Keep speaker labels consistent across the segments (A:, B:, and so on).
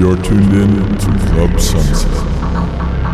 A: You're tuned in to Club Sunset.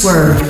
B: DJ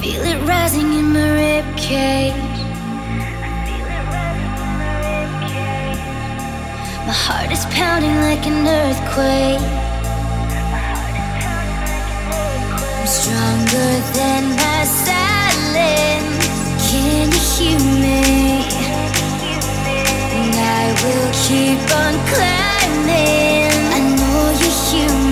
B: Swirv.
C: it rising in my rib cage. My heart is pounding like an earthquake. I'm stronger than my silence. Can you hear me? And I will keep on climbing. I know you hear me.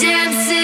D: Dancing